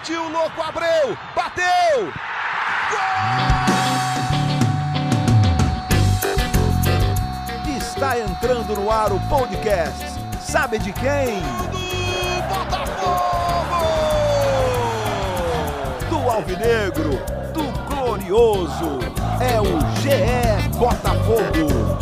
Partiu, louco, Abreu! Bateu! Gol! Está entrando no ar o podcast. Sabe de quem? Do Botafogo! Do Alvinegro, do Glorioso. É o GE Botafogo.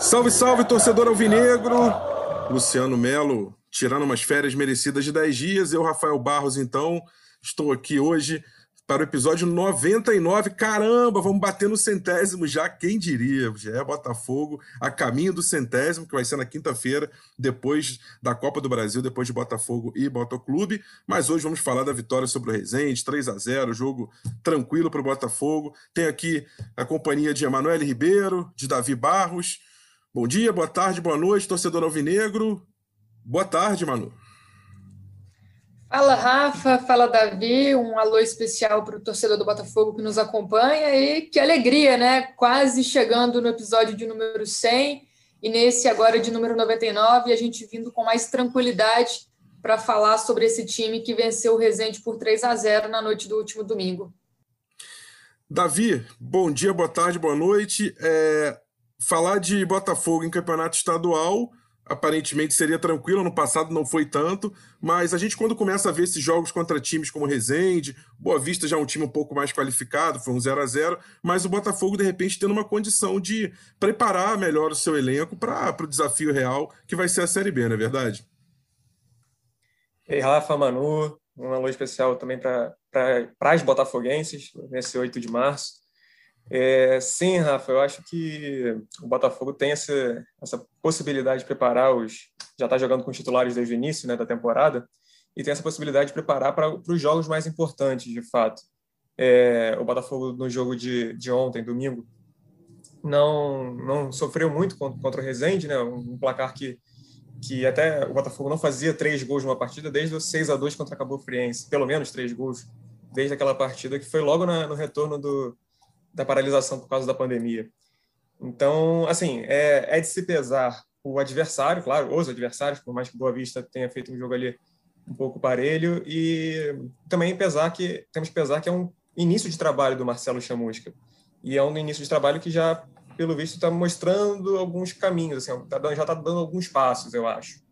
Salve, salve, torcedor alvinegro! Luciano Melo tirando umas férias merecidas de 10 dias. Eu, Rafael Barros, então, estou aqui hoje para o episódio 99. Caramba, vamos bater no centésimo já, quem diria? Já é Botafogo a caminho do centésimo, que vai ser na quinta-feira, depois da Copa do Brasil, depois de Botafogo e Botoclube. Mas hoje vamos falar da vitória sobre o Resende, 3 a 0 jogo tranquilo para o Botafogo. Tem aqui a companhia de Emanuele Ribeiro, de Davi Barros. Bom dia, boa tarde, boa noite, torcedor alvinegro. Boa tarde, Manu. Fala, Rafa. Fala, Davi. Um alô especial para o torcedor do Botafogo que nos acompanha e que alegria, né? Quase chegando no episódio de número 100 e nesse agora de número 99, a gente vindo com mais tranquilidade para falar sobre esse time que venceu o Resende por 3 a 0 na noite do último domingo. Davi, bom dia, boa tarde, boa noite. É, falar de Botafogo em campeonato estadual aparentemente seria tranquilo, no passado não foi tanto, mas a gente quando começa a ver esses jogos contra times como Resende, Boa Vista já é um time um pouco mais qualificado, foi um 0 a 0 mas o Botafogo de repente tendo uma condição de preparar melhor o seu elenco para o desafio real que vai ser a Série B, não é verdade? Ei, Rafa, Manu, um alô especial também para as botafoguenses, nesse 8 de março. É, sim, Rafa, eu acho que o Botafogo tem essa, essa possibilidade de preparar os. Já está jogando com os titulares desde o início né, da temporada, e tem essa possibilidade de preparar para os jogos mais importantes, de fato. É, o Botafogo, no jogo de, de ontem, domingo, não, não sofreu muito contra o Rezende, né, um placar que, que até o Botafogo não fazia três gols numa partida desde o 6 a 2 contra a Cabo Friense, pelo menos três gols desde aquela partida, que foi logo na, no retorno do, da paralisação por causa da pandemia. Então, assim, é, é de se pesar o adversário, claro, os adversários, por mais que Boa Vista tenha feito um jogo ali um pouco parelho, e também pesar que temos que pesar que é um início de trabalho do Marcelo Chamusca. E é um início de trabalho que já, pelo visto, está mostrando alguns caminhos, assim, tá já está dando alguns passos, eu acho.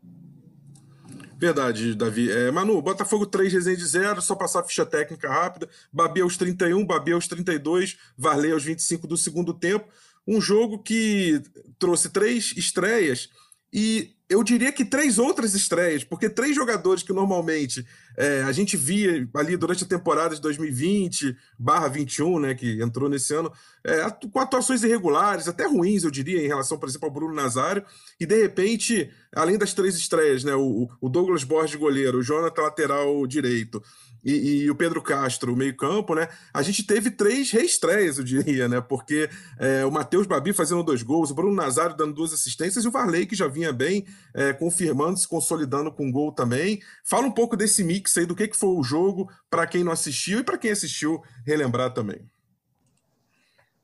Verdade, Davi. É, Manu, Botafogo 3, Resende 0, só passar a ficha técnica rápida. Babi aos 31, Babi aos 32, Varley aos 25 do segundo tempo. Um jogo que trouxe três estreias e eu diria que três outras estreias, porque três jogadores que normalmente é, a gente via ali durante a temporada de 2020 barra 21, né, que entrou nesse ano, é, com atuações irregulares, até ruins, eu diria, em relação, por exemplo, ao Bruno Nazário, e de repente, além das três estreias, né, o, o Douglas Borges goleiro, o Jonathan lateral direito, e, e, o Pedro Castro, o meio-campo, né? A gente teve três reestreias, eu diria, né? Porque é, o Matheus Babi fazendo dois gols, o Bruno Nazário dando duas assistências e o Varley, que já vinha bem, é, confirmando, se consolidando com gol também. Fala um pouco desse mix aí, do que, que foi o jogo, para quem não assistiu e para quem assistiu, relembrar também.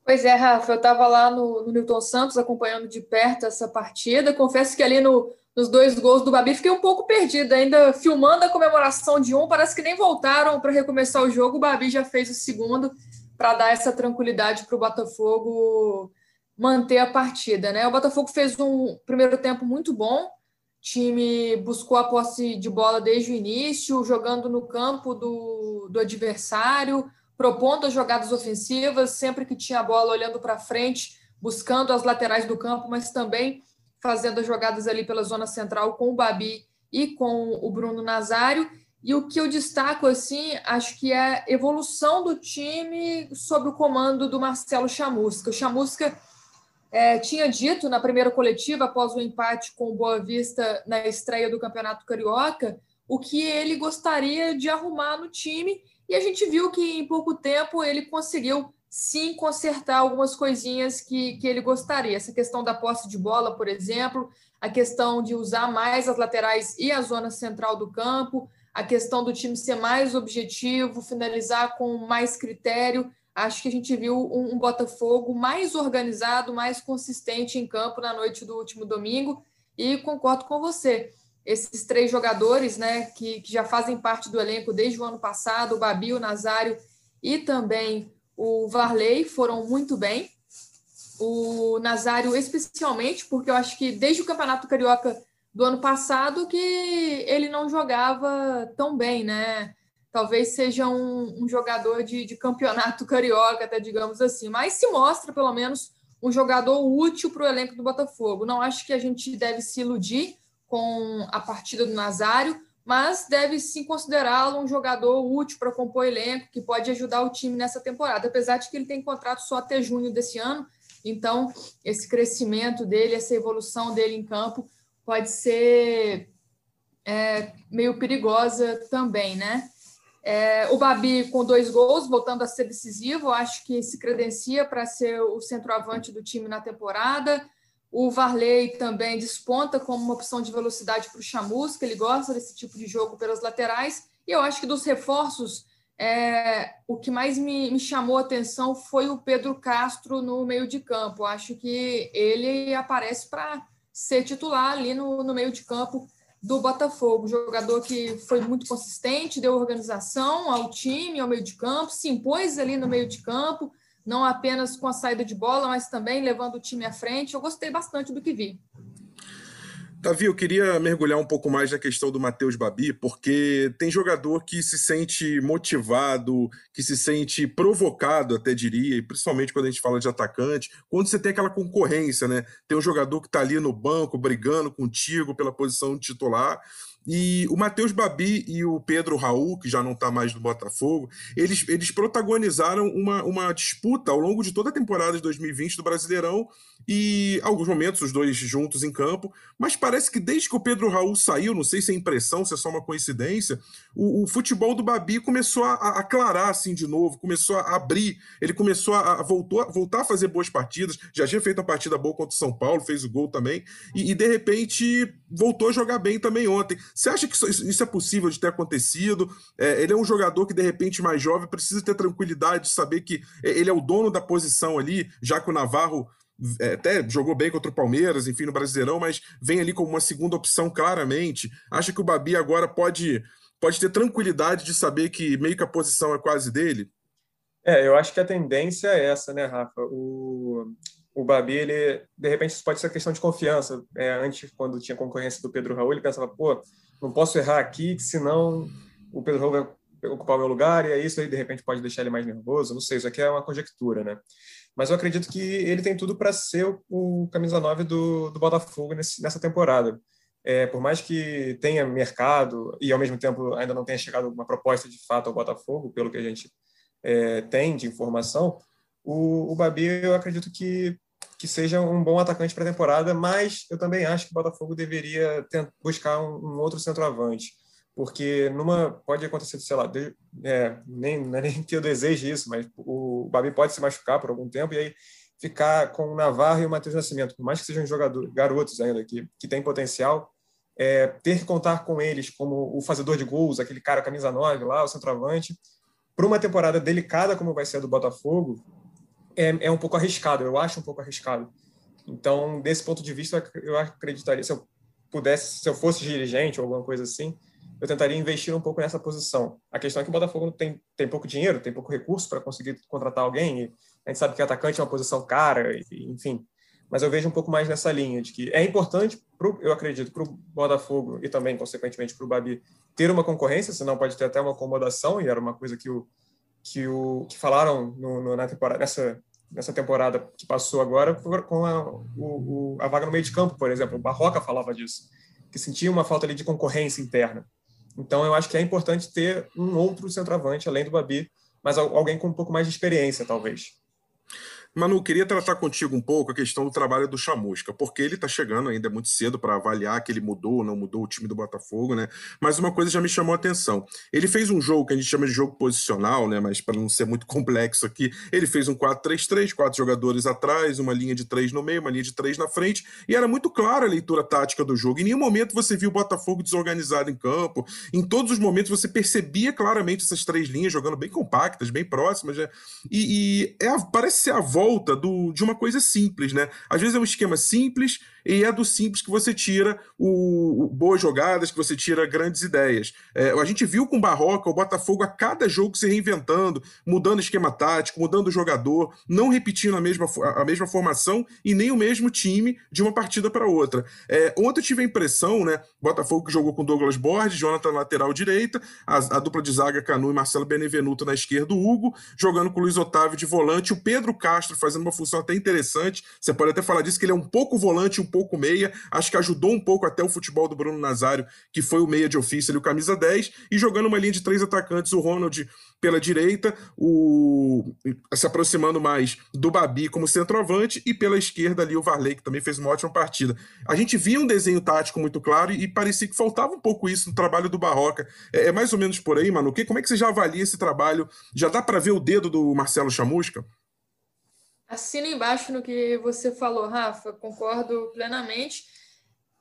Pois é, Rafa, eu estava lá no, no Newton Santos acompanhando de perto essa partida. Confesso que ali no, nos dois gols do Babi. Fiquei um pouco perdida, ainda filmando a comemoração de um, parece que nem voltaram para recomeçar o jogo. O Babi já fez o segundo para dar essa tranquilidade para o Botafogo manter a partida. Né? O Botafogo fez um primeiro tempo muito bom, o time buscou a posse de bola desde o início, jogando no campo do, do adversário, propondo as jogadas ofensivas, sempre que tinha a bola olhando para frente, buscando as laterais do campo, mas também fazendo as jogadas ali pela zona central com o Babi e com o Bruno Nazário. E o que eu destaco, assim, acho que é a evolução do time sob o comando do Marcelo Chamusca. O Chamusca é, tinha dito na primeira coletiva, após o empate com o Boa Vista na estreia do Campeonato Carioca, o que ele gostaria de arrumar no time. E a gente viu que em pouco tempo ele conseguiu sim consertar algumas coisinhas que, que ele gostaria. Essa questão da posse de bola, por exemplo, a questão de usar mais as laterais e a zona central do campo, a questão do time ser mais objetivo, finalizar com mais critério. Acho que a gente viu um, um Botafogo mais organizado, mais consistente em campo na noite do último domingo. e concordo com você. Esses três jogadores, né, que, que já fazem parte do elenco desde o ano passado, o Babi, o Nazário e também o Varley, foram muito bem. O Nazário, especialmente, porque eu acho que desde o Campeonato Carioca do ano passado que ele não jogava tão bem, né? Talvez seja um, um jogador de, de, campeonato carioca, até digamos assim, mas se mostra pelo menos um jogador útil para o elenco do Botafogo. Não acho que a gente deve se iludir com a partida do Nazário, mas deve sim considerá-lo um jogador útil para compor elenco, que pode ajudar o time nessa temporada, apesar de que ele tem contrato só até junho desse ano. Então, esse crescimento dele, essa evolução dele em campo pode ser é, meio perigosa também, né? É, o Babi com dois gols, voltando a ser decisivo, acho que se credencia para ser o centroavante do time na temporada. O Varley também desponta como uma opção de velocidade para o Chamusca, ele gosta desse tipo de jogo pelas laterais. E eu acho que dos reforços, é, o que mais me, me chamou a atenção foi o Pedro Castro no meio de campo. Acho que ele aparece para ser titular ali no, no meio de campo do Botafogo. Jogador que foi muito consistente, deu organização ao time, ao meio de campo, se impôs ali no meio de campo, não apenas com a saída de bola, mas também levando o time à frente. Eu gostei bastante do que vi. Davi, eu queria mergulhar um pouco mais na questão do Matheus Babi, porque tem jogador que se sente motivado, que se sente provocado, até diria, e principalmente quando a gente fala de atacante, quando você tem aquela concorrência, né? Tem um jogador que está ali no banco brigando contigo pela posição titular, e o Matheus Babi e o Pedro Raul, que já não está mais no Botafogo, eles, eles protagonizaram uma, uma disputa ao longo de toda a temporada de 2020 do Brasileirão e alguns momentos os dois juntos em campo, mas parece que desde que o Pedro Raul saiu, não sei se é impressão, se é só uma coincidência, o, o futebol do Babi começou a, a aclarar assim de novo, começou a abrir, ele começou a, a, voltou, voltar a fazer boas partidas, já tinha feito uma partida boa contra o São Paulo, fez o gol também, e, e de repente voltou a jogar bem também ontem. Você acha que isso, é possível de ter acontecido? É, ele é um jogador que, de repente, mais jovem, precisa ter tranquilidade de saber que é, ele é o dono da posição ali, já que o Navarro é, até jogou bem contra o Palmeiras, enfim, no Brasileirão, mas vem ali como uma segunda opção claramente. Acha que o Babi agora pode, pode ter tranquilidade de saber que meio que a posição é quase dele? É, eu acho que a tendência é essa, né, Rafa? O, o Babi, ele, de repente, isso pode ser questão de confiança. É, antes, quando tinha concorrência do Pedro Raul, ele pensava, pô, não posso errar aqui, que senão o Pedro Raul vai ocupar o meu lugar, e é isso aí, de repente, pode deixar ele mais nervoso. Não sei, isso aqui é uma conjectura, né? Mas eu acredito que ele tem tudo para ser o, o, camisa 9 do, do Botafogo nesse, nessa temporada. É, por mais que tenha mercado e, ao mesmo tempo, ainda não tenha chegado uma proposta de fato ao Botafogo, pelo que a gente é, tem de informação, o, o Babi, eu acredito que que seja um bom atacante para a temporada, mas eu também acho que o Botafogo deveria buscar um, um, outro centroavante, porque numa pode acontecer, sei lá, de, é, nem, é nem que eu deseje isso, mas o Babi pode se machucar por algum tempo e aí ficar com o Navarro e o Matheus Nascimento, por mais que sejam jogadores, garotos ainda que, que têm potencial, é, ter que contar com eles como o fazedor de gols, aquele cara camisa 9 lá, o centroavante, para uma temporada delicada como vai ser a do Botafogo, é, é um pouco arriscado, eu acho um pouco arriscado. Então, desse ponto de vista, eu acreditaria, se eu pudesse, se eu fosse dirigente ou alguma coisa assim, eu tentaria investir um pouco nessa posição. A questão é que o Botafogo tem, tem pouco dinheiro, tem pouco recurso para conseguir contratar alguém, a gente sabe que atacante é uma posição cara, enfim. Mas eu vejo um pouco mais nessa linha, de que é importante, pro, eu acredito, para o Botafogo e também, consequentemente, para o Babi, ter uma concorrência, senão pode ter até uma acomodação, e era uma coisa que o que, o, que falaram no, no, na temporada, nessa, nessa temporada que passou agora com a, o, a vaga no meio de campo, por exemplo. O Barroca falava disso, que sentia uma falta ali de concorrência interna. Então, eu acho que é importante ter um outro centroavante, além do Babi, mas alguém com um pouco mais de experiência, talvez. Manu, queria tratar contigo um pouco a questão do trabalho do Chamusca, porque ele está chegando ainda muito cedo para avaliar que ele mudou ou não mudou o time do Botafogo, né? Mas uma coisa já me chamou a atenção. Ele fez um jogo que a gente chama de jogo posicional, né? Mas para não ser muito complexo aqui, ele fez um 4-3-3, quatro jogadores atrás, uma linha de três no meio, uma linha de três na frente, e era muito clara a leitura tática do jogo. Em nenhum momento você viu o Botafogo desorganizado em campo. Em todos os momentos você percebia claramente essas três linhas jogando bem compactas, bem próximas, né? E, e é, parece ser a voz volta do, de uma coisa simples, né? Às vezes é um esquema simples e é do simples que você tira o, o boas jogadas, que você tira grandes ideias. É, a gente viu com o Barroca o Botafogo a cada jogo se reinventando, mudando esquema tático, mudando o jogador, não repetindo a mesma, a mesma formação e nem o mesmo time de uma partida para outra. É, ontem eu tive a impressão, né? Botafogo que jogou com Douglas Borges, Jonathan lateral direita, a, a dupla de zaga Canu e Marcelo Benevenuto na esquerda, o Hugo, jogando com o Luiz Otávio de volante, o Pedro Castro fazendo uma função até interessante. Você pode até falar disso, que ele é um pouco volante, um pouco meia. Acho que ajudou um pouco até o futebol do Bruno Nazário, que foi o meia de ofício ali, o camisa 10, e jogando uma linha de três atacantes, o Ronald pela direita, o se aproximando mais do Babi como centroavante, e pela esquerda ali o Varley, que também fez uma ótima partida. A gente via um desenho tático muito claro e, parecia que faltava um pouco isso no trabalho do Barroca. É, é mais ou menos por aí, Manu. Que, como é que você já avalia esse trabalho? Já dá para ver o dedo do Marcelo Chamusca? Assina embaixo no que você falou, Rafa, concordo plenamente.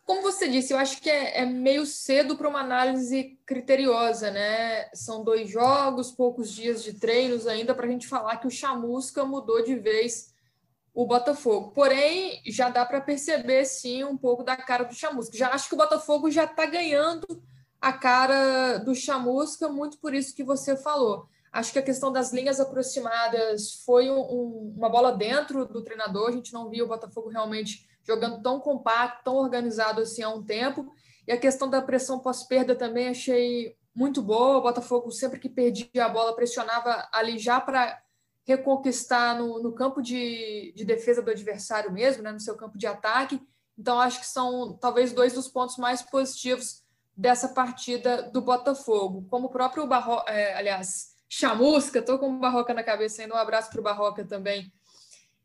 Como você disse, eu acho que é, é meio cedo para uma análise criteriosa, né? São dois jogos, poucos dias de treinos ainda para a gente falar que o Chamusca mudou de vez o Botafogo. Porém, já dá para perceber sim um pouco da cara do Chamusca. Já acho que o Botafogo já está ganhando a cara do Chamusca, muito por isso que você falou. Acho que a questão das linhas aproximadas foi um, um, uma bola dentro do treinador. A gente não viu o Botafogo realmente jogando tão compacto, tão organizado assim há um tempo. E a questão da pressão pós-perda também achei muito boa. O Botafogo, sempre que perdia a bola, pressionava ali já para reconquistar no, no campo de, de, defesa do adversário mesmo, né, no seu campo de ataque. Então, acho que são talvez dois dos pontos mais positivos dessa partida do Botafogo. Como o próprio Barro, é, aliás, Chamusca, estou com o Barroca na cabeça ainda, um abraço para o Barroca também.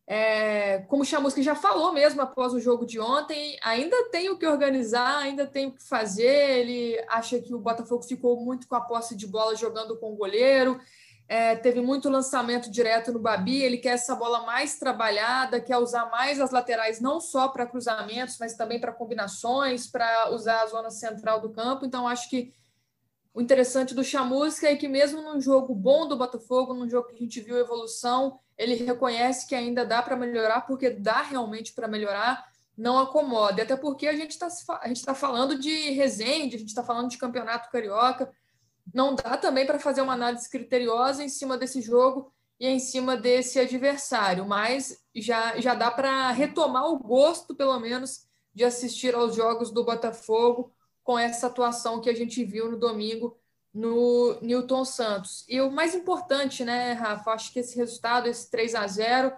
É, como o Chamusca já falou mesmo após o jogo de ontem, ainda tem o que organizar, ainda tem o que fazer. Ele acha que o Botafogo ficou muito com a posse de bola jogando com o goleiro, é, teve muito lançamento direto no Babi. Ele quer essa bola mais trabalhada, quer usar mais as laterais, não só para cruzamentos, mas também para combinações, para usar a zona central do campo. Então, acho que o interessante do Chamusca é que, mesmo num jogo bom do Botafogo, num jogo que a gente viu evolução, ele reconhece que ainda dá para melhorar, porque dá realmente para melhorar, não acomoda. Até porque a gente está tá falando de Resende, a gente está falando de campeonato carioca. Não dá também para fazer uma análise criteriosa em cima desse jogo e em cima desse adversário, mas já, já dá para retomar o gosto, pelo menos, de assistir aos jogos do Botafogo com essa atuação que a gente viu no domingo no Newton Santos. E o mais importante, né, Rafa? Acho que esse resultado, esse 3 a 0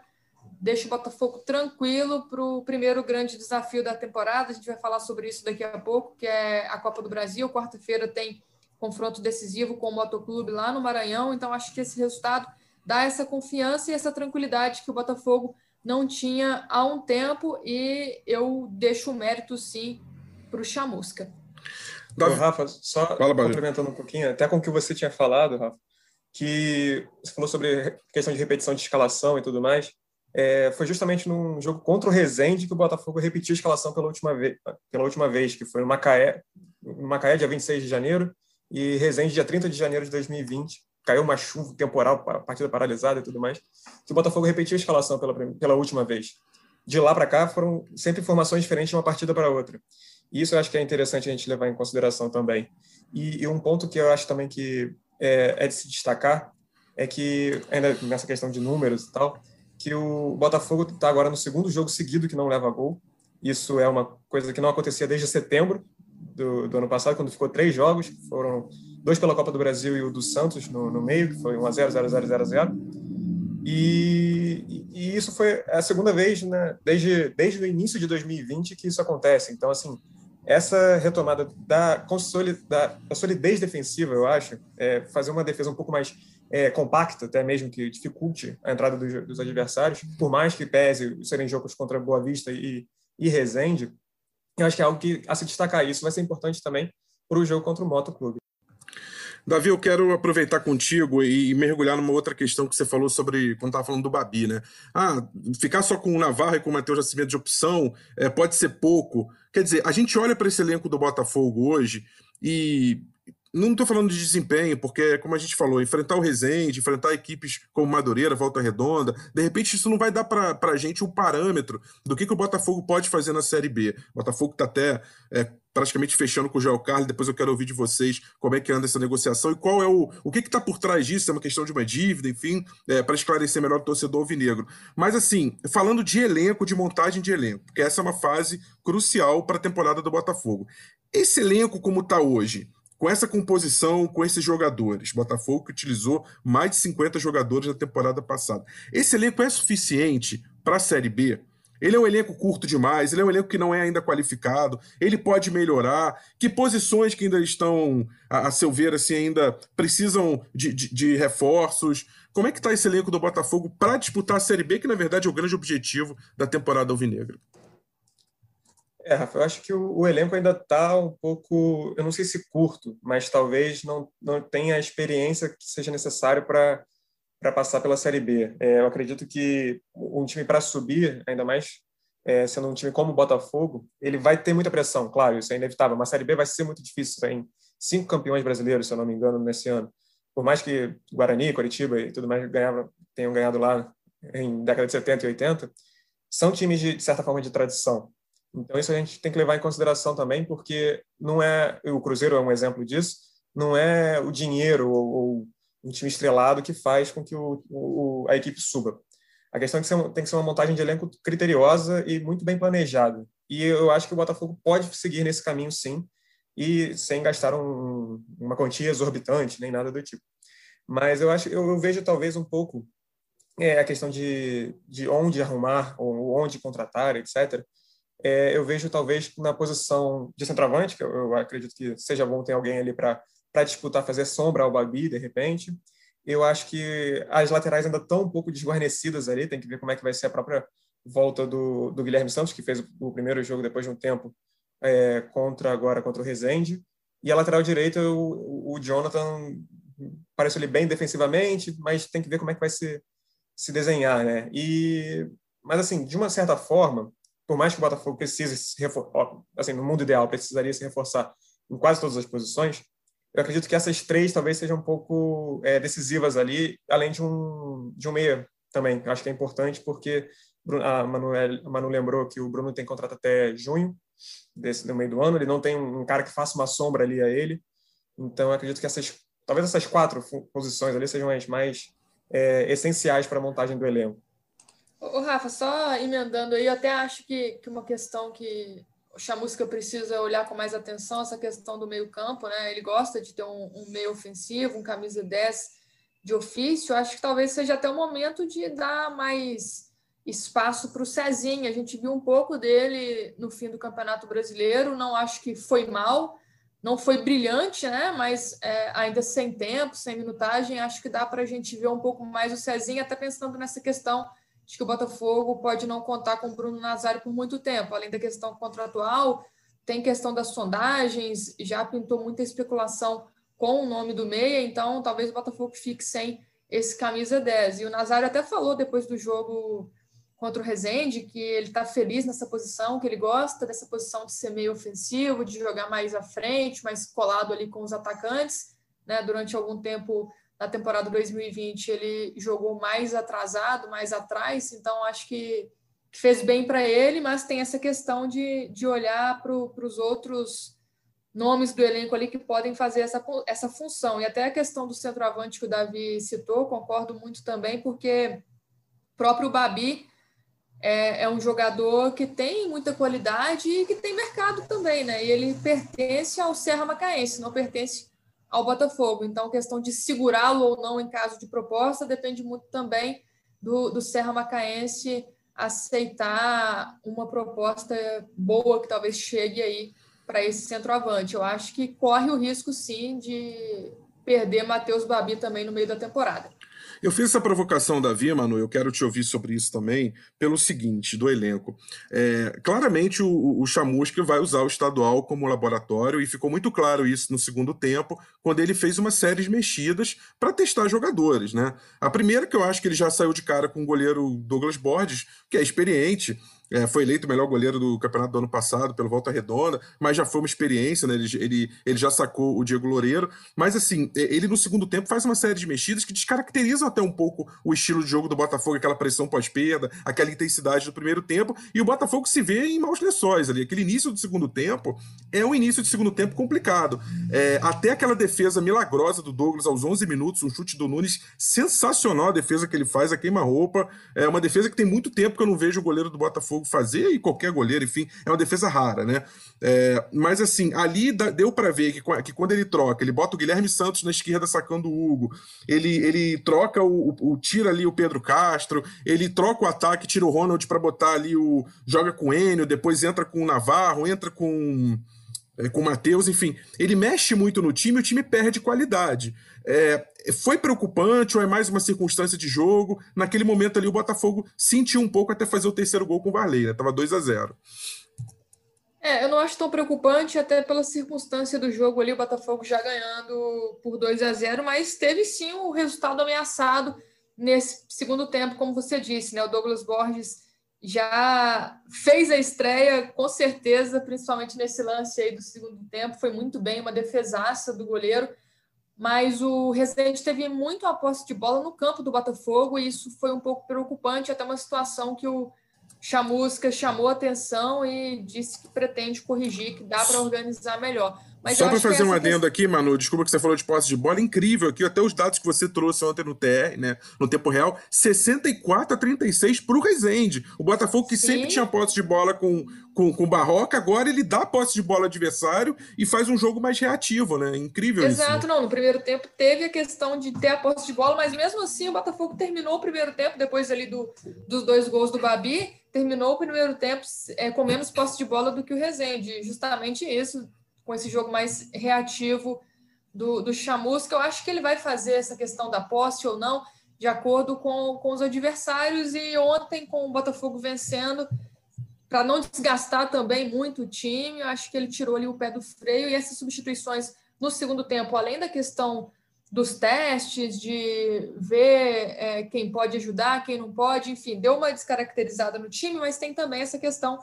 deixa o Botafogo tranquilo para o primeiro grande desafio da temporada. A gente vai falar sobre isso daqui a pouco, que é a Copa do Brasil. Quarta-feira tem confronto decisivo com o Motoclube lá no Maranhão. Então, acho que esse resultado dá essa confiança e essa tranquilidade que o Botafogo não tinha há um tempo. E eu deixo o mérito, sim, para o Chamusca. Davi... Rafa, só Fala, complementando um pouquinho, até com o que você tinha falado, Rafa, que você falou sobre questão de repetição de escalação e tudo mais. É, foi justamente num jogo contra o Rezende que o Botafogo repetiu a escalação pela última vez, pela última vez que foi no Macaé, no Macaé, dia 26 de janeiro, e Rezende, dia 30 de janeiro de 2020. Caiu uma chuva temporal, partida paralisada e tudo mais. Que o Botafogo repetiu a escalação pela, pela última vez. De lá para cá foram sempre informações diferentes de uma partida para outra. Isso eu acho que é interessante a gente levar em consideração também. E, e um ponto que eu acho também que é, é, de se destacar é que, ainda nessa questão de números e tal, que o Botafogo está agora no segundo jogo seguido que não leva gol. Isso é uma coisa que não acontecia desde setembro do, do ano passado, quando ficou três jogos, foram dois pela Copa do Brasil e o do Santos no, no meio, que foi 1 a 0 0 0 0 0 e, e, isso foi a segunda vez, né, desde, desde o início de 2020 que isso acontece. Então, assim, essa retomada da, da, da solidez defensiva, eu acho, é fazer uma defesa um pouco mais é, compacta, até mesmo que dificulte a entrada dos, dos, adversários, por mais que pese serem jogos contra Boa Vista e, e Resende, eu acho que é algo que, a se destacar isso, vai ser importante também para o jogo contra o Moto Clube. Davi, eu quero aproveitar contigo e, mergulhar numa outra questão que você falou sobre quando estava falando do Babi, né? Ah, ficar só com o Navarro e com o Matheus Nascimento de opção é, pode ser pouco. Quer dizer, a gente olha para esse elenco do Botafogo hoje e não estou falando de desempenho, porque, como a gente falou, enfrentar o Resende, enfrentar equipes como Madureira, Volta Redonda, de repente isso não vai dar para a gente um parâmetro do que, que o Botafogo pode fazer na Série B. O Botafogo está até é, praticamente fechando com o Joel Carlos, depois eu quero ouvir de vocês como é que anda essa negociação e qual é o, o que está por trás disso, é uma questão de uma dívida, enfim, é, para esclarecer melhor o torcedor alvinegro. Mas assim, falando de elenco, de montagem de elenco, porque essa é uma fase crucial para a temporada do Botafogo. Esse elenco como está hoje, com essa composição, com esses jogadores, Botafogo que utilizou mais de 50 jogadores na temporada passada. Esse elenco é suficiente para a Série B? Ele é um elenco curto demais, ele é um elenco que não é ainda qualificado, ele pode melhorar. Que posições que ainda estão, a, a seu ver, assim, ainda precisam de, de, de reforços? Como é que está esse elenco do Botafogo para disputar a Série B, que na verdade é o grande objetivo da temporada alvinegra? É, Rafa, eu acho que o, o elenco ainda está um pouco, eu não sei se curto, mas talvez não, não tenha a experiência que seja necessário para passar pela Série B. É, eu acredito que um time para subir, ainda mais é, sendo um time como o Botafogo, ele vai ter muita pressão, claro, isso é inevitável. Uma Série B vai ser muito difícil, tem cinco campeões brasileiros, se eu não me engano, nesse ano. Por mais que Guarani, Curitiba e tudo mais tenham ganhado lá em década de 70 e 80, são times de, de certa forma de tradição. Então isso a gente tem que levar em consideração também, porque não é o Cruzeiro é um exemplo disso, não é o dinheiro ou, ou um time estrelado que faz com que o, o, a equipe suba. A questão é que tem que ser uma montagem de elenco criteriosa e muito bem planejada. E eu acho que o Botafogo pode seguir nesse caminho, sim, e sem gastar um, uma quantia exorbitante nem nada do tipo. Mas eu acho, eu, eu vejo talvez um pouco é, a questão de, de onde arrumar ou onde contratar, etc é, eu vejo talvez na posição de centroavante, que eu, eu acredito que seja bom ter alguém ali para disputar, fazer sombra ao Babi, de repente. Eu acho que as laterais ainda estão um pouco desguarnecidas ali, tem que ver como é que vai ser a própria volta do, do Guilherme Santos, que fez o, primeiro jogo depois de um tempo é, contra agora contra o Rezende. E a lateral direita, o, o Jonathan parece ali bem defensivamente, mas tem que ver como é que vai se, se desenhar, né? E, mas assim, de uma certa forma, por mais que o Botafogo precise se reforçar, assim, no mundo ideal, precisaria se reforçar em quase todas as posições, eu acredito que essas três talvez sejam um pouco é, decisivas ali, além de um, de um meia também. Eu acho que é importante porque a Manu, a Manu lembrou que o Bruno tem contrato até junho, desse, no meio do ano, ele não tem um cara que faça uma sombra ali a ele. Então, eu acredito que essas, talvez essas quatro posições ali sejam as mais é, essenciais para a montagem do elenco. Ô, Rafa, só emendando aí, eu até acho que, que uma questão que o Chamusca precisa olhar com mais atenção essa questão do meio-campo, né? Ele gosta de ter um, um, meio ofensivo, um camisa 10 de ofício. Acho que talvez seja até o momento de dar mais espaço para o Cezinha. A gente viu um pouco dele no fim do Campeonato Brasileiro. Não acho que foi mal, não foi brilhante, né? Mas é, ainda sem tempo, sem minutagem, acho que dá para a gente ver um pouco mais o Cezinha, até pensando nessa questão Acho que o Botafogo pode não contar com o Bruno Nazário por muito tempo. Além da questão contratual, tem questão das sondagens, já pintou muita especulação com o nome do meia, então talvez o Botafogo fique sem esse camisa 10. E o Nazário até falou depois do jogo contra o Rezende que ele está feliz nessa posição, que ele gosta dessa posição de ser meio ofensivo, de jogar mais à frente, mais colado ali com os atacantes. Né? Durante algum tempo na temporada 2020 ele jogou mais atrasado, mais atrás, então acho que fez bem para ele, mas tem essa questão de, de olhar para os outros nomes do elenco ali que podem fazer essa, essa função. E até a questão do centroavante que o Davi citou, concordo muito também, porque o próprio Babi é, é um jogador que tem muita qualidade e que tem mercado também, né? E ele pertence ao Serra Macaense, não pertence ao Botafogo. Então, a questão de segurá-lo ou não em caso de proposta depende muito também do, do Serra Macaense aceitar uma proposta boa que talvez chegue aí para esse centroavante. Eu acho que corre o risco, sim, de perder Matheus Babi também no meio da temporada. Eu fiz essa provocação, Davi, Manu, eu quero te ouvir sobre isso também, pelo seguinte, do elenco. É, claramente o, o Chamusca vai usar o estadual como laboratório, e ficou muito claro isso no segundo tempo, quando ele fez uma série de mexidas para testar jogadores. Né? A primeira que eu acho que ele já saiu de cara com o goleiro Douglas Borges, que é experiente, é, foi eleito o melhor goleiro do campeonato do ano passado pelo Volta Redonda, mas já foi uma experiência, né? Ele, ele, ele já sacou o Diego Loureiro. Mas assim, ele no segundo tempo faz uma série de mexidas que descaracterizam até um pouco o estilo de jogo do Botafogo, aquela pressão pós-perda, aquela intensidade do primeiro tempo, e o Botafogo se vê em maus lençóis ali. Aquele início do segundo tempo é um início de segundo tempo complicado. É, até aquela defesa milagrosa do Douglas aos 11 minutos, um chute do Nunes, sensacional a defesa que ele faz, a queima-roupa. É uma defesa que tem muito tempo que eu não vejo o goleiro do Botafogo fazer, e qualquer goleiro, enfim, é uma defesa rara, né? É, mas assim, ali deu para ver que, que, quando ele troca, ele bota o Guilherme Santos na esquerda sacando o Hugo, ele, ele troca o, o, o tira ali o Pedro Castro, ele troca o ataque, tira o Ronald para botar ali o. joga com o Enio, depois entra com o Navarro, entra com é, com o Matheus, enfim, ele mexe muito no time e o time perde qualidade. É, foi preocupante ou é mais uma circunstância de jogo? Naquele momento ali o Botafogo sentiu um pouco até fazer o terceiro gol com o Varley, né? Tava 2 a 0 é, eu não acho tão preocupante, até pela circunstância do jogo ali, o Botafogo já ganhando por 2 a 0 mas teve sim o resultado ameaçado nesse segundo tempo, como você disse, né? O Douglas Borges já fez a estreia, com certeza, principalmente nesse lance aí do segundo tempo, foi muito bem, uma defesaça do goleiro, mas o Rezende teve muito a posse de bola no campo do Botafogo e isso foi um pouco preocupante, até uma situação que o Chamusca chamou atenção e disse que pretende corrigir, que dá para organizar melhor. Mas Só para fazer um adendo questão... aqui, Manu, desculpa que você falou de posse de bola, incrível aqui, até os dados que você trouxe ontem no TR, né, no tempo real, 64 a 36 para o Rezende. O Botafogo que Sim. sempre tinha posse de bola com, com, com Barroca, agora ele dá posse de bola ao adversário e faz um jogo mais reativo, né? Incrível Exato, isso. Exato, não, no primeiro tempo teve a questão de ter a posse de bola, mas mesmo assim o Botafogo terminou o primeiro tempo, depois ali do, dos dois gols do Babi, terminou o primeiro tempo é, com menos posse de bola do que o Rezende. Justamente isso com esse jogo mais reativo do, do Chamusca. Eu acho que ele vai fazer essa questão da posse ou não, de acordo com, com os adversários. E ontem, com o Botafogo vencendo, para não desgastar também muito o time, eu acho que ele tirou ali o pé do freio. E essas substituições no segundo tempo, além da questão dos testes, de ver é, quem pode ajudar, quem não pode, enfim, deu uma descaracterizada no time, mas tem também essa questão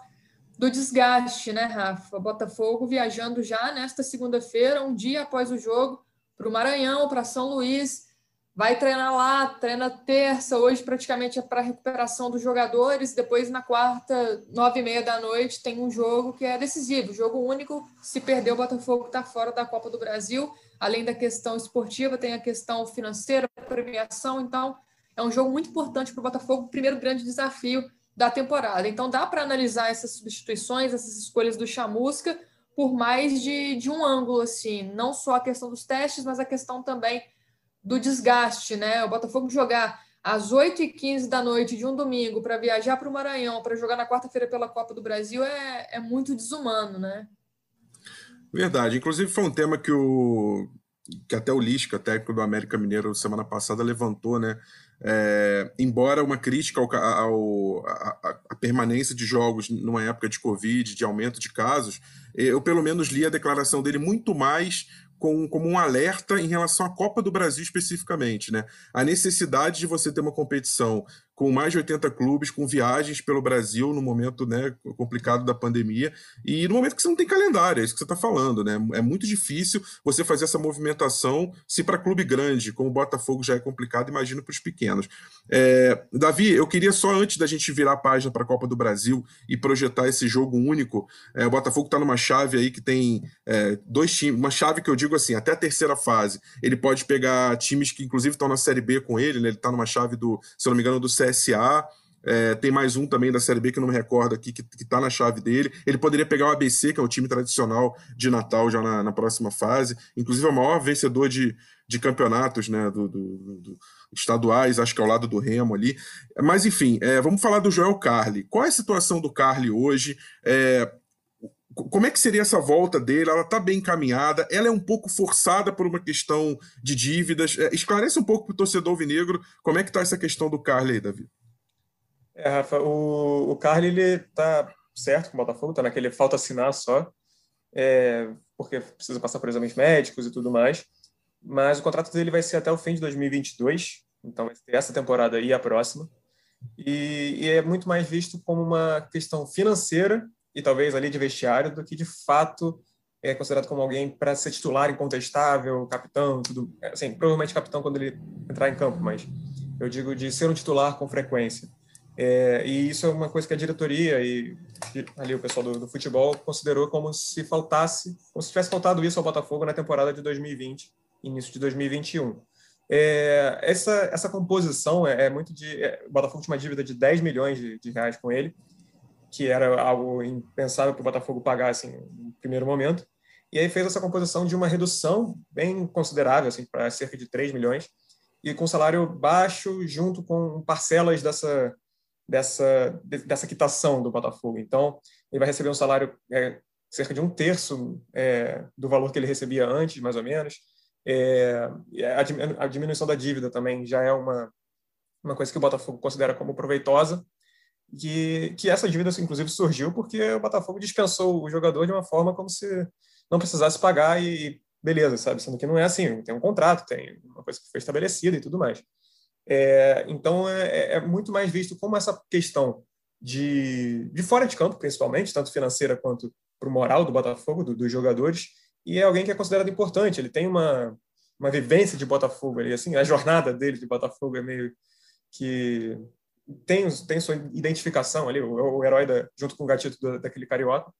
do desgaste, né, Rafa? Botafogo viajando já nesta segunda-feira, um dia após o jogo, para o Maranhão, para São Luís. Vai treinar lá, treina terça, hoje praticamente é para recuperação dos jogadores. Depois, na quarta, nove e meia da noite, tem um jogo que é decisivo, jogo único. Se perder, o Botafogo está fora da Copa do Brasil. Além da questão esportiva, tem a questão financeira, premiação. Então, é um jogo muito importante para o Botafogo. Primeiro grande desafio da temporada. Então dá para analisar essas substituições, essas escolhas do Chamusca por mais de, de um ângulo, assim, não só a questão dos testes, mas a questão também do desgaste, né? O Botafogo jogar às 8h15 da noite de um domingo para viajar para o Maranhão, para jogar na quarta-feira pela Copa do Brasil, é, é muito desumano, né? Verdade. Inclusive, foi um tema que o que até o Lisca, técnico do América Mineiro, semana passada levantou, né? É, embora uma crítica ao, ao a, a, permanência de jogos numa época de Covid, de aumento de casos, eu pelo menos li a declaração dele muito mais com, como um alerta em relação à Copa do Brasil especificamente, né? A necessidade de você ter uma competição com mais de 80 clubes, com viagens pelo Brasil no momento né, complicado da pandemia, e no momento que você não tem calendário, é isso que você está falando, né? É muito difícil você fazer essa movimentação se para clube grande, como o Botafogo já é complicado, imagina para os pequenos. É, Davi, eu queria só antes da gente virar a página para a Copa do Brasil e projetar esse jogo único, é, o Botafogo está numa chave aí que tem é, dois times, uma chave que eu digo assim, até a terceira fase, ele pode pegar times que inclusive estão na Série B com ele, né? ele está numa chave do, se não me engano, do CSA. É, tem mais um também da Série B que eu não me recordo aqui, que, está na chave dele. Ele poderia pegar o ABC, que é o time tradicional de Natal, já na, na próxima fase. Inclusive, é o maior vencedor de, de campeonatos né, do, do, do, estaduais, acho que é ao lado do Remo ali. Mas, enfim, é, vamos falar do Joel Carli. Qual é a situação do Carli hoje? É, como é que seria essa volta dele? Ela está bem encaminhada, ela é um pouco forçada por uma questão de dívidas. É, esclarece um pouco para o torcedor vinegro como é que está essa questão do Carly aí, Davi. É, Rafa, o, o Carly ele tá certo com o Botafogo, tá naquele falta assinar só, é, porque precisa passar por exames médicos e tudo mais. Mas o contrato dele vai ser até o fim de 2022, então vai ter essa temporada e a próxima. e, e, é muito mais visto como uma questão financeira e talvez ali de vestiário do que de fato é considerado como alguém para ser titular incontestável, capitão, tudo, assim, provavelmente capitão quando ele entrar em campo, mas eu digo de ser um titular com frequência. É, e isso é uma coisa que a diretoria e ali o pessoal do, do, futebol considerou como se faltasse, como se tivesse faltado isso ao Botafogo na temporada de 2020, início de 2021. É, essa, essa composição é, é muito de. É, o Botafogo tinha uma dívida de 10 milhões de, de reais com ele, que era algo impensável para o Botafogo pagar assim, no primeiro momento. E aí fez essa composição de uma redução bem considerável, assim, para cerca de 3 milhões, e com salário baixo, junto com parcelas dessa, dessa, dessa quitação do Botafogo. Então, ele vai receber um salário é, cerca de um terço é, do valor que ele recebia antes, mais ou menos. É, a, diminuição da dívida também já é uma, uma coisa que o Botafogo considera como proveitosa, que, que essa dívida, inclusive, surgiu porque o Botafogo dispensou o jogador de uma forma como se não precisasse pagar e beleza, sabe? Sendo que não é assim, tem um contrato, tem uma coisa que foi estabelecida e tudo mais. É, então, é, é, é, muito mais visto como essa questão de, de fora de campo, principalmente, tanto financeira quanto para o moral do Botafogo, do, dos jogadores, e é alguém que é considerado importante. Ele tem uma, uma vivência de Botafogo ali, assim, a jornada dele de Botafogo é meio que tem, tem sua identificação ali, o, o herói da, junto com o gatito da, daquele carioca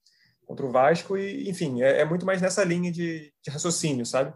contra o Vasco, e enfim, é, é muito mais nessa linha de, de raciocínio, sabe?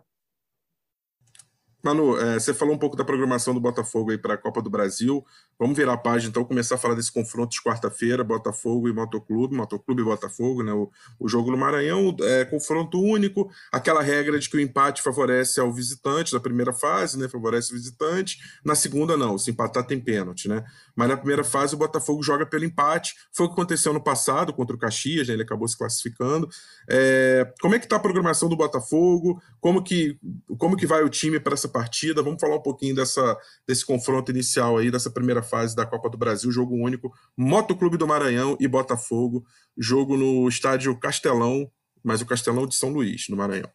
Manu, é, você falou um pouco da programação do Botafogo aí para a Copa do Brasil. Vamos virar a página, então, começar a falar desse confronto de quarta-feira, Botafogo e Motoclube, Motoclube e Botafogo, né? O, o jogo no Maranhão, é, confronto único, aquela regra de que o empate favorece ao visitante na primeira fase, né? Favorece o visitante. Na segunda, não, se empatar tem pênalti, né? Mas na primeira fase o Botafogo joga pelo empate. Foi o que aconteceu no passado contra o Caxias, né? Ele acabou se classificando. É, como é que está a programação do Botafogo? Como que, como que vai o time para essa partida. Vamos falar um pouquinho dessa, desse confronto inicial aí, dessa primeira fase da Copa do Brasil, jogo único, Motoclube do Maranhão e Botafogo, jogo no estádio Castelão, mas o Castelão de São Luís, no Maranhão.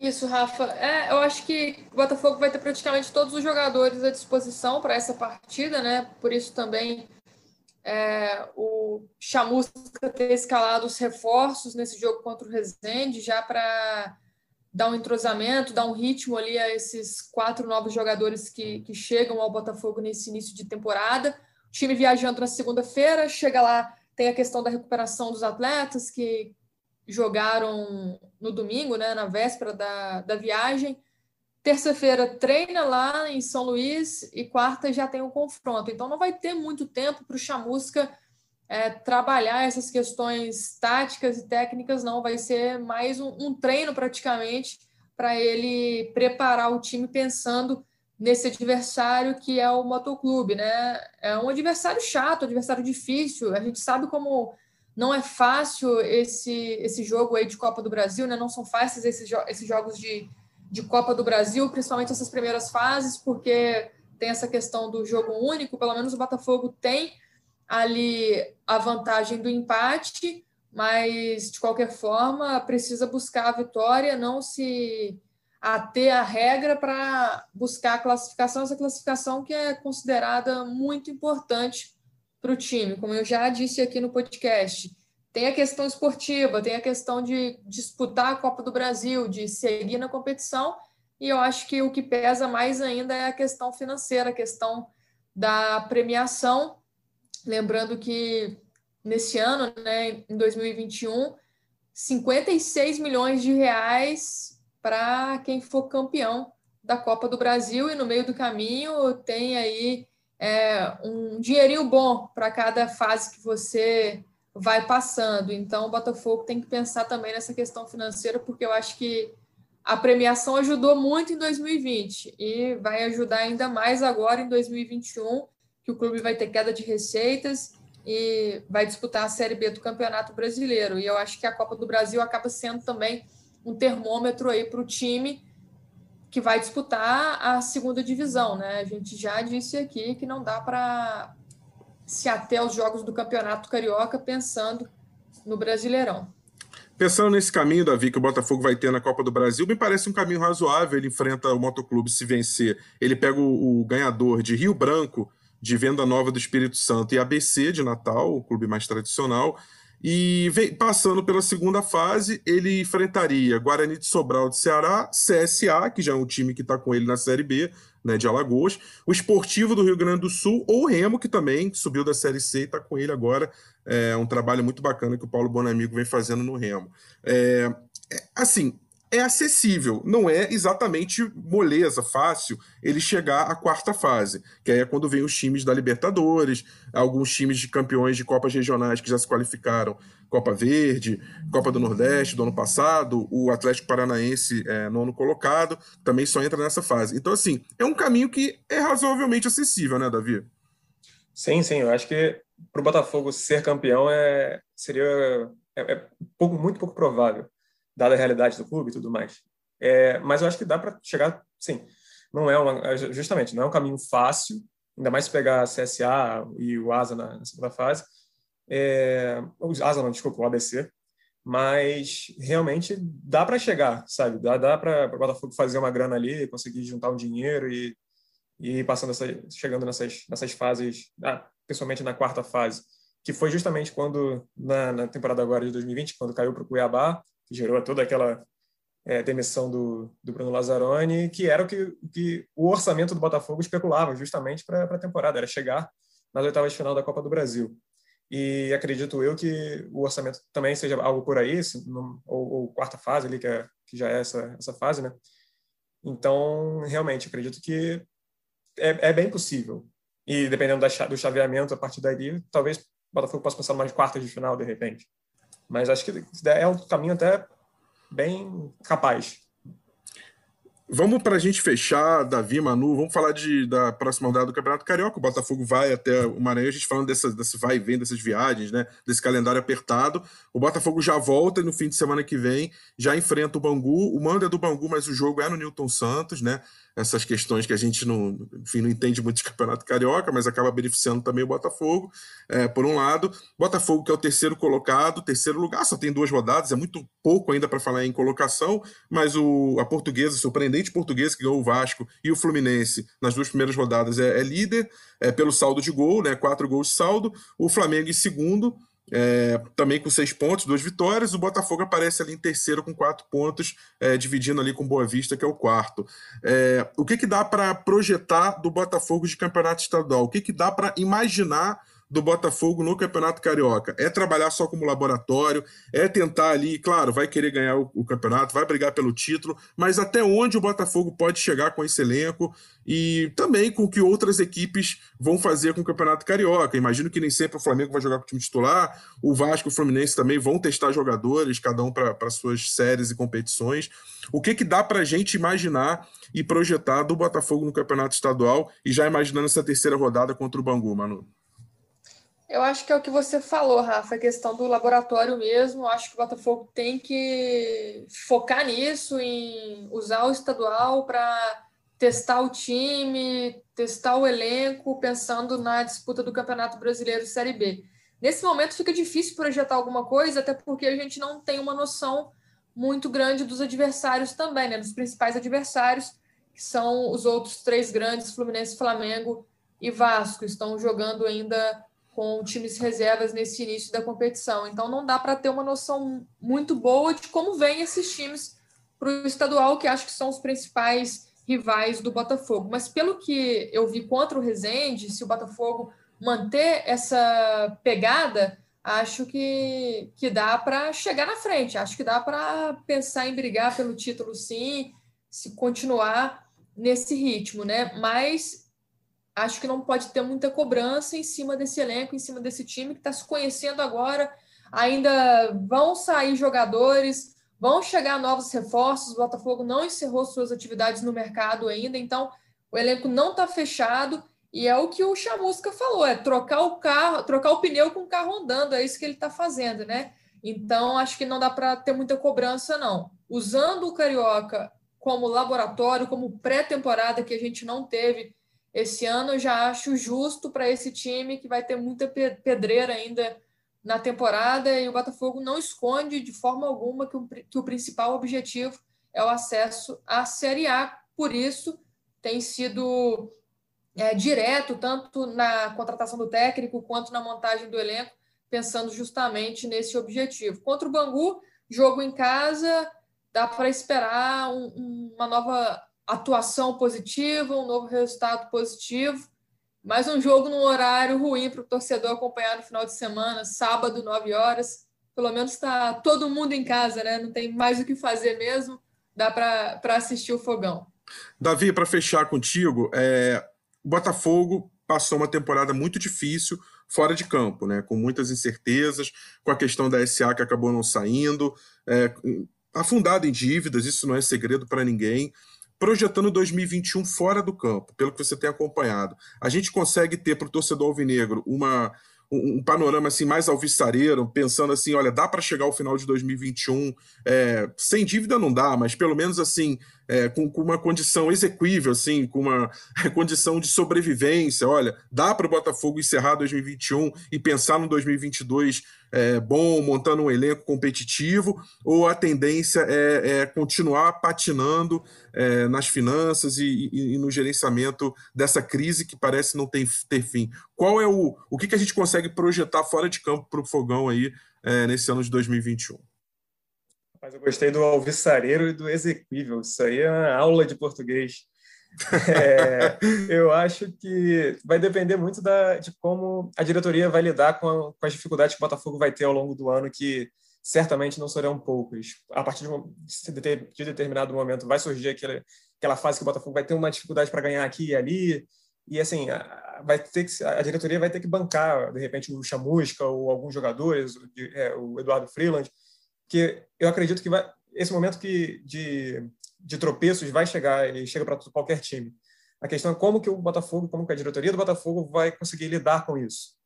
Isso, Rafa. É, eu acho que o Botafogo vai ter praticamente todos os jogadores à disposição para essa partida, né? Por isso também é, o Chamusca ter escalado os reforços nesse jogo contra o Resende já para dar um entrosamento, dar um ritmo ali a esses quatro novos jogadores que, que chegam ao Botafogo nesse início de temporada. O time viajando na segunda-feira, chega lá, tem a questão da recuperação dos atletas que jogaram no domingo, né, na véspera da, da viagem. Terça-feira treina lá em São Luís e quarta já tem o um confronto. Então não vai ter muito tempo para o Chamusca é, trabalhar essas questões táticas e técnicas, não. Vai ser mais um, um treino praticamente para ele preparar o time pensando nesse adversário que é o Motoclube, né? É um adversário chato, adversário difícil. A gente sabe como não é fácil esse, esse jogo aí de Copa do Brasil, né? Não são fáceis esses, esses jogos de, de Copa do Brasil, principalmente essas primeiras fases, porque tem essa questão do jogo único. Pelo menos o Botafogo tem ali a vantagem do empate, mas de qualquer forma precisa buscar a vitória, não se ater à regra para buscar a classificação, essa classificação que é considerada muito importante para o time, como eu já disse aqui no podcast. Tem a questão esportiva, tem a questão de disputar a Copa do Brasil, de seguir na competição, e eu acho que o que pesa mais ainda é a questão financeira, a questão da premiação, Lembrando que nesse ano, né, em 2021, 56 milhões de reais para quem for campeão da Copa do Brasil e no meio do caminho tem aí é, um dinheirinho bom para cada fase que você vai passando. Então, o Botafogo tem que pensar também nessa questão financeira, porque eu acho que a premiação ajudou muito em 2020 e vai ajudar ainda mais agora em 2021 que o clube vai ter queda de receitas e vai disputar a Série B do Campeonato Brasileiro. E eu acho que a Copa do Brasil acaba sendo também um termômetro aí para o time que vai disputar a segunda divisão, né? A gente já disse aqui que não dá para se ater aos jogos do Campeonato Carioca pensando no Brasileirão. Pensando nesse caminho, Davi, que o Botafogo vai ter na Copa do Brasil, me parece um caminho razoável. Ele enfrenta o Motoclube se vencer. Ele pega o, o ganhador de Rio Branco de Venda Nova do Espírito Santo e ABC de Natal, o clube mais tradicional. E vem, passando pela segunda fase, ele enfrentaria Guarani de Sobral de Ceará, CSA, que já é um time que está com ele na Série B, né, de Alagoas, o Esportivo do Rio Grande do Sul, ou o Remo, que também subiu da Série C e está com ele agora. É um trabalho muito bacana que o Paulo Bonamigo vem fazendo no Remo. É, é, assim, é acessível, não é exatamente moleza, fácil ele chegar à quarta fase, que aí é quando vem os times da Libertadores, alguns times de campeões de Copas regionais que já se qualificaram, Copa Verde, Copa do Nordeste do ano passado, o Atlético Paranaense é, nono colocado, também só entra nessa fase. Então, assim, é um caminho que é razoavelmente acessível, né, Davi? Sim, sim, eu acho que para o Botafogo ser campeão é, seria é, é pouco, muito pouco provável dada a realidade do clube e tudo mais. É, mas eu acho que dá para chegar, sim. Não é uma, é, justamente, não é um caminho fácil, ainda mais se pegar a CSA e o ASA na, na segunda fase. É, o ASA não, desculpa, o ABC. Mas realmente dá para chegar, sabe? Dá, dá para o Botafogo fazer uma grana ali, conseguir juntar um dinheiro e, e passando essa, chegando nessas, nessas fases, ah, principalmente na quarta fase, que foi justamente quando, na, na temporada agora de 2020, quando caiu para o Cuiabá, que gerou toda aquela é, demissão do, do Bruno Lazzaroni, que era o que, que o orçamento do Botafogo especulava justamente para a temporada, era chegar nas oitavas de final da Copa do Brasil. E acredito eu que o orçamento também seja algo por aí, ou, ou quarta fase ali, que, é, que já é essa, essa fase, né? Então, realmente, acredito que é, é bem possível. E dependendo da, do chaveamento a partir daí, talvez o Botafogo possa passar mais quartas de final de repente. Mas acho que é um caminho até bem capaz. Vamos para a gente fechar, Davi, Manu, vamos falar de, da próxima rodada do Campeonato Carioca. O Botafogo vai até o Maranhão, a gente falando dessa, desse vai e vem, dessas viagens, né? desse calendário apertado. O Botafogo já volta no fim de semana que vem, já enfrenta o Bangu. O mando é do Bangu, mas o jogo é no Newton Santos, né? essas questões que a gente não, enfim, não entende muito de campeonato carioca, mas acaba beneficiando também o Botafogo, é, por um lado. Botafogo, que é o terceiro colocado, terceiro lugar, só tem duas rodadas, é muito pouco ainda para falar em colocação, mas o, a portuguesa, surpreendente portuguesa, que ganhou o Vasco e o Fluminense nas duas primeiras rodadas, é, é líder é, pelo saldo de gol, né, quatro gols de saldo. O Flamengo em segundo, é, também com seis pontos, duas vitórias. O Botafogo aparece ali em terceiro com quatro pontos, é, dividindo ali com Boa Vista, que é o quarto. É, o que, que dá para projetar do Botafogo de campeonato estadual? O que, que dá para imaginar do Botafogo no Campeonato Carioca. É trabalhar só como laboratório, é tentar ali, claro, vai querer ganhar o, o, campeonato, vai brigar pelo título, mas até onde o Botafogo pode chegar com esse elenco e também com o que outras equipes vão fazer com o Campeonato Carioca. Imagino que nem sempre o Flamengo vai jogar com o time titular, o Vasco e o Fluminense também vão testar jogadores, cada um para suas séries e competições. O que, que dá para a gente imaginar e projetar do Botafogo no Campeonato Estadual e já imaginando essa terceira rodada contra o Bangu, Manu? Eu acho que é o que você falou, Rafa, a questão do laboratório mesmo. Eu acho que o Botafogo tem que focar nisso, em usar o estadual para testar o time, testar o elenco, pensando na disputa do Campeonato Brasileiro Série B. Nesse momento fica difícil projetar alguma coisa, até porque a gente não tem uma noção muito grande dos adversários também, né? Dos principais adversários, que são os outros três grandes, Fluminense, Flamengo e Vasco, estão jogando ainda com times reservas nesse início da competição. Então não dá para ter uma noção muito boa de como vêm esses times para o estadual, que acho que são os principais rivais do Botafogo. Mas pelo que eu vi contra o Rezende, se o Botafogo manter essa pegada, acho que, que dá para chegar na frente. Acho que dá para pensar em brigar pelo título, sim, se continuar nesse ritmo, né? Mas acho que não pode ter muita cobrança em cima desse elenco, em cima desse time que está se conhecendo agora. Ainda vão sair jogadores, vão chegar novos reforços. O Botafogo não encerrou suas atividades no mercado ainda, então o elenco não está fechado. E é o que o Chamusca falou: é trocar o carro, trocar o pneu com o carro andando, é isso que ele está fazendo, né? Então, acho que não dá para ter muita cobrança, não. Usando o Carioca como laboratório, como pré-temporada que a gente não teve esse ano eu já acho justo para esse time que vai ter muita pedreira ainda na temporada e o Botafogo não esconde de forma alguma que o, que o principal objetivo é o acesso à Série A. Por isso, tem sido é, direto, tanto na contratação do técnico quanto na montagem do elenco, pensando justamente nesse objetivo. Contra o Bangu, jogo em casa, dá para esperar um, uma nova atuação positiva, um novo resultado positivo. Mais um jogo num horário ruim para o torcedor acompanhar no final de semana, sábado, 9 horas. Pelo menos está todo mundo em casa, né? Não tem mais o que fazer mesmo. Dá para assistir o fogão. Davi, para fechar contigo, é, o Botafogo passou uma temporada muito difícil fora de campo, né? com muitas incertezas, com a questão da SA que acabou não saindo, é, afundado em dívidas, isso não é segredo para ninguém. Projetando 2021 fora do campo, pelo que você tem acompanhado, a gente consegue ter para o torcedor alvinegro uma, um, panorama assim mais alvissareiro, pensando assim, olha, dá para chegar ao final de 2021 é, sem dívida não dá, mas pelo menos assim é, com, com, uma condição exequível, assim, com uma condição de sobrevivência. Olha, dá para o Botafogo encerrar 2021 e pensar no 2022 é, bom, montando um elenco competitivo, ou a tendência é, é continuar patinando é, nas finanças e, e, e, no gerenciamento dessa crise que parece não ter, ter fim? Qual é o, o que, que a gente consegue projetar fora de campo para o Fogão aí é, nesse ano de 2021? Mas eu gostei do alvissareiro e do exequível. Isso aí é uma aula de português. É, eu acho que vai depender muito da, de como a diretoria vai lidar com, a, com, as dificuldades que o Botafogo vai ter ao longo do ano, que certamente não serão poucas. A partir de, de determinado momento vai surgir aquela, aquela fase que o Botafogo vai ter uma dificuldade para ganhar aqui e ali, e assim vai ter que, a diretoria vai ter que bancar de repente o Chamusca ou alguns jogadores, o, é, o Eduardo Freeland, que eu acredito que vai, esse momento que de, de tropeços vai chegar e chega para qualquer time. A questão é como que o Botafogo, como que a diretoria do Botafogo vai conseguir lidar com isso.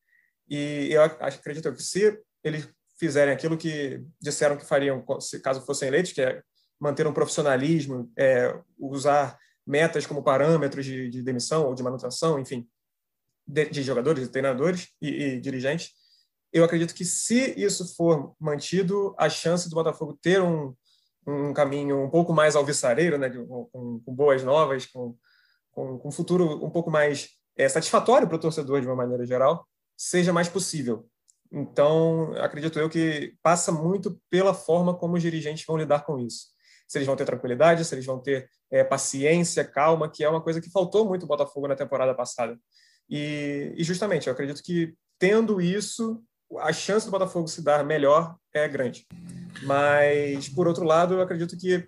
E eu acredito que se eles fizerem aquilo que disseram que fariam caso fossem eleitos, que é manter um profissionalismo, é, usar metas como parâmetros de, de, demissão ou de manutenção, enfim, de, de jogadores, de treinadores e, e dirigentes, eu acredito que se isso for mantido, a chance do Botafogo ter um, um caminho um pouco mais alvissareiro, né, com, com boas novas, com, com, com, um futuro um pouco mais é, satisfatório para o torcedor de uma maneira geral, seja mais possível. Então, acredito eu que passa muito pela forma como os dirigentes vão lidar com isso. Se eles vão ter tranquilidade, se eles vão ter é, paciência, calma, que é uma coisa que faltou muito ao Botafogo na temporada passada. E, e justamente, eu acredito que tendo isso, a chance do Botafogo se dar melhor é grande. Mas, por outro lado, eu acredito que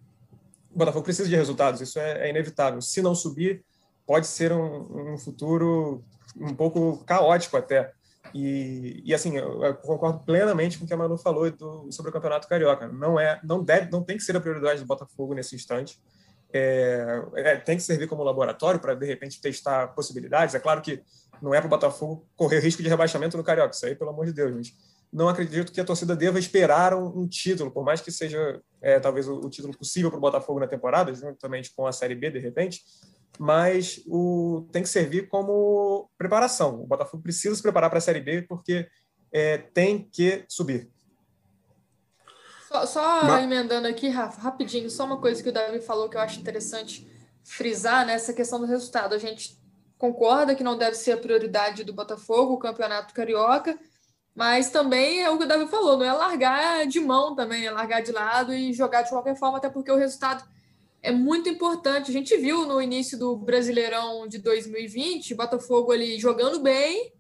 o Botafogo precisa de resultados, isso é, é inevitável. Se não subir, pode ser um, um, futuro um pouco caótico até. E, e assim, eu, concordo plenamente com o que a Manu falou do, sobre o Campeonato Carioca. Não é, não deve, não tem que ser a prioridade do Botafogo nesse instante. É, é, tem que servir como laboratório para de repente testar possibilidades. É claro que não é para o Botafogo correr risco de rebaixamento no Carioca, isso aí, pelo amor de Deus, mas não acredito que a torcida deva esperar um, um título, por mais que seja é, talvez o, o, título possível para o Botafogo na temporada, juntamente com a Série B, de repente, mas o, tem que servir como preparação. O Botafogo precisa se preparar para a Série B porque é, tem que subir. Só, só mas... emendando aqui, Rafa, rapidinho, só uma coisa que o Davi falou que eu acho interessante frisar nessa né, questão do resultado. A gente concorda que não deve ser a prioridade do Botafogo, o Campeonato Carioca, mas também é o que o Davi falou, não é largar de mão também, é largar de lado e jogar de qualquer forma, até porque o resultado é muito importante. A gente viu no início do Brasileirão de 2020, o Botafogo ali jogando bem,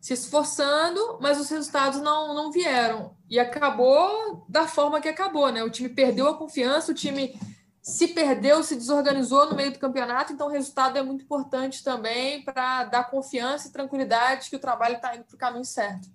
se esforçando, mas os resultados não, não vieram. E acabou da forma que acabou, né? O time perdeu a confiança, o time se perdeu, se desorganizou no meio do campeonato, então o resultado é muito importante também para dar confiança e tranquilidade que o trabalho está indo para o caminho certo.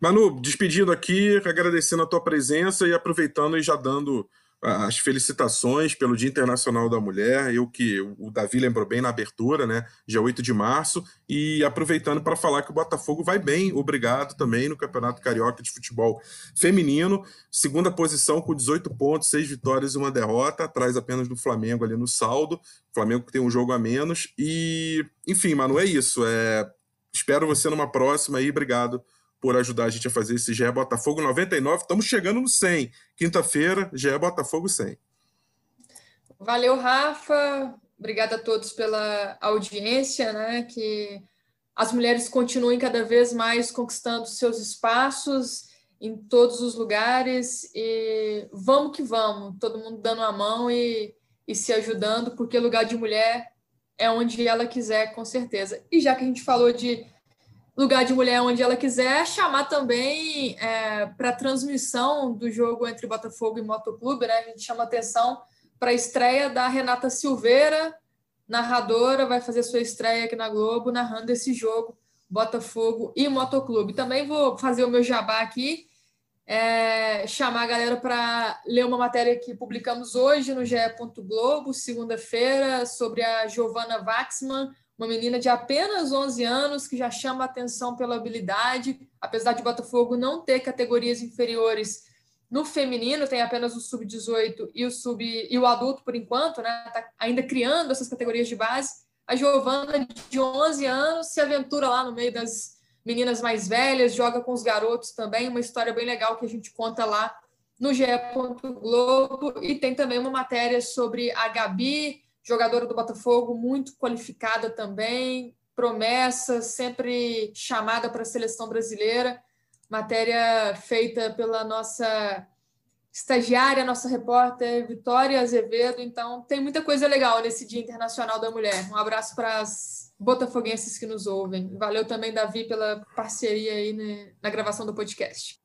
Manu, despedindo aqui, agradecendo a tua presença e aproveitando e já dando as felicitações pelo Dia Internacional da Mulher, eu que o Davi lembrou bem na abertura, né, dia 8 de março, e aproveitando para falar que o Botafogo vai bem, obrigado também no Campeonato Carioca de Futebol Feminino, segunda posição com 18 pontos, 6 vitórias e uma derrota, atrás apenas do Flamengo ali no saldo, Flamengo que tem um jogo a menos, e enfim, Manu, é isso, é... espero você numa próxima aí, obrigado por ajudar a gente a fazer esse GE Botafogo 99. Estamos chegando no 100. Quinta-feira, GE Botafogo 100. Valeu, Rafa. Obrigada a todos pela audiência, né? Que as mulheres continuem cada vez mais conquistando seus espaços em todos os lugares e vamos que vamos, todo mundo dando a mão e, e se ajudando, porque lugar de mulher é onde ela quiser, com certeza. E já que a gente falou de lugar de mulher onde ela quiser, chamar também é, para transmissão do jogo entre Botafogo e Motoclube, né? A gente chama atenção para a estreia da Renata Silveira, narradora, vai fazer sua estreia aqui na Globo, narrando esse jogo, Botafogo e Motoclube. Também vou fazer o meu jabá aqui, é, chamar a galera para ler uma matéria que publicamos hoje no GE. Globo, segunda-feira, sobre a Giovanna Waxman, uma menina de apenas 11 anos que já chama atenção pela habilidade, apesar de Botafogo não ter categorias inferiores no feminino, tem apenas o sub-18 e o sub e o adulto por enquanto, né? Tá ainda criando essas categorias de base. A Giovana de 11 anos se aventura lá no meio das meninas mais velhas, joga com os garotos também, uma história bem legal que a gente conta lá no GE. Globo e tem também uma matéria sobre a Gabi, jogadora do Botafogo, muito qualificada também, promessa, sempre chamada para a seleção brasileira. Matéria feita pela nossa estagiária, nossa repórter Vitória Azevedo. Então, tem muita coisa legal nesse Dia Internacional da Mulher. Um abraço para as botafoguenses que nos ouvem. Valeu também, Davi, pela parceria aí né, na gravação do podcast.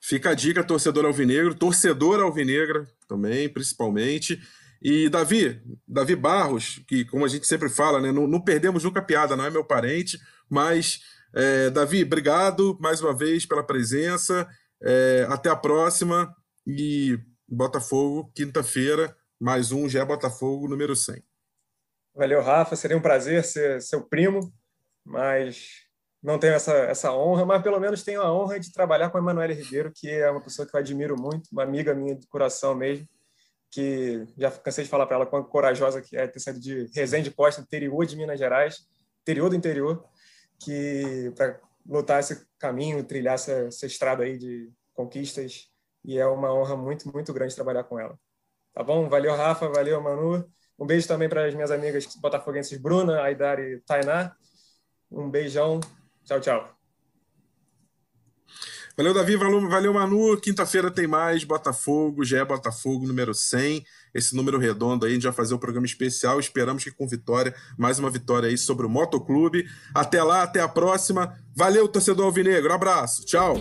Fica a dica, torcedor alvinegro, torcedor alvinegra também, principalmente. E Davi, Davi Barros, que como a gente sempre fala, né, não, não perdemos nunca piada, não é meu parente, mas é, Davi, obrigado mais uma vez pela presença. É, até a próxima e Botafogo, quinta-feira, mais um já Botafogo número 100. Valeu, Rafa. Seria um prazer ser seu primo, mas não tenho essa, essa honra, mas pelo menos tenho a honra de trabalhar com a Emanuele Ribeiro, que é uma pessoa que eu admiro muito, uma amiga minha de coração mesmo que já cansei de falar para ela quão corajosa que é ter saído de Resende Costa, interior de Minas Gerais, interior do interior, que para lutar esse caminho, trilhar essa, essa estrada aí de conquistas, e é uma honra muito, muito grande trabalhar com ela. Tá bom? Valeu, Rafa, valeu, Manu. Um beijo também para as minhas amigas botafoguenses Bruna, Aidar e Tainá. Um beijão. Tchau, tchau. Valeu, Davi. Valeu, valeu Manu. Quinta-feira tem mais Botafogo, já é Botafogo número 100. Esse número redondo aí, a gente vai fazer um programa especial. Esperamos que com vitória, mais uma vitória aí sobre o Motoclube. Até lá, até a próxima. Valeu, torcedor Alvinegro. Abraço. Tchau.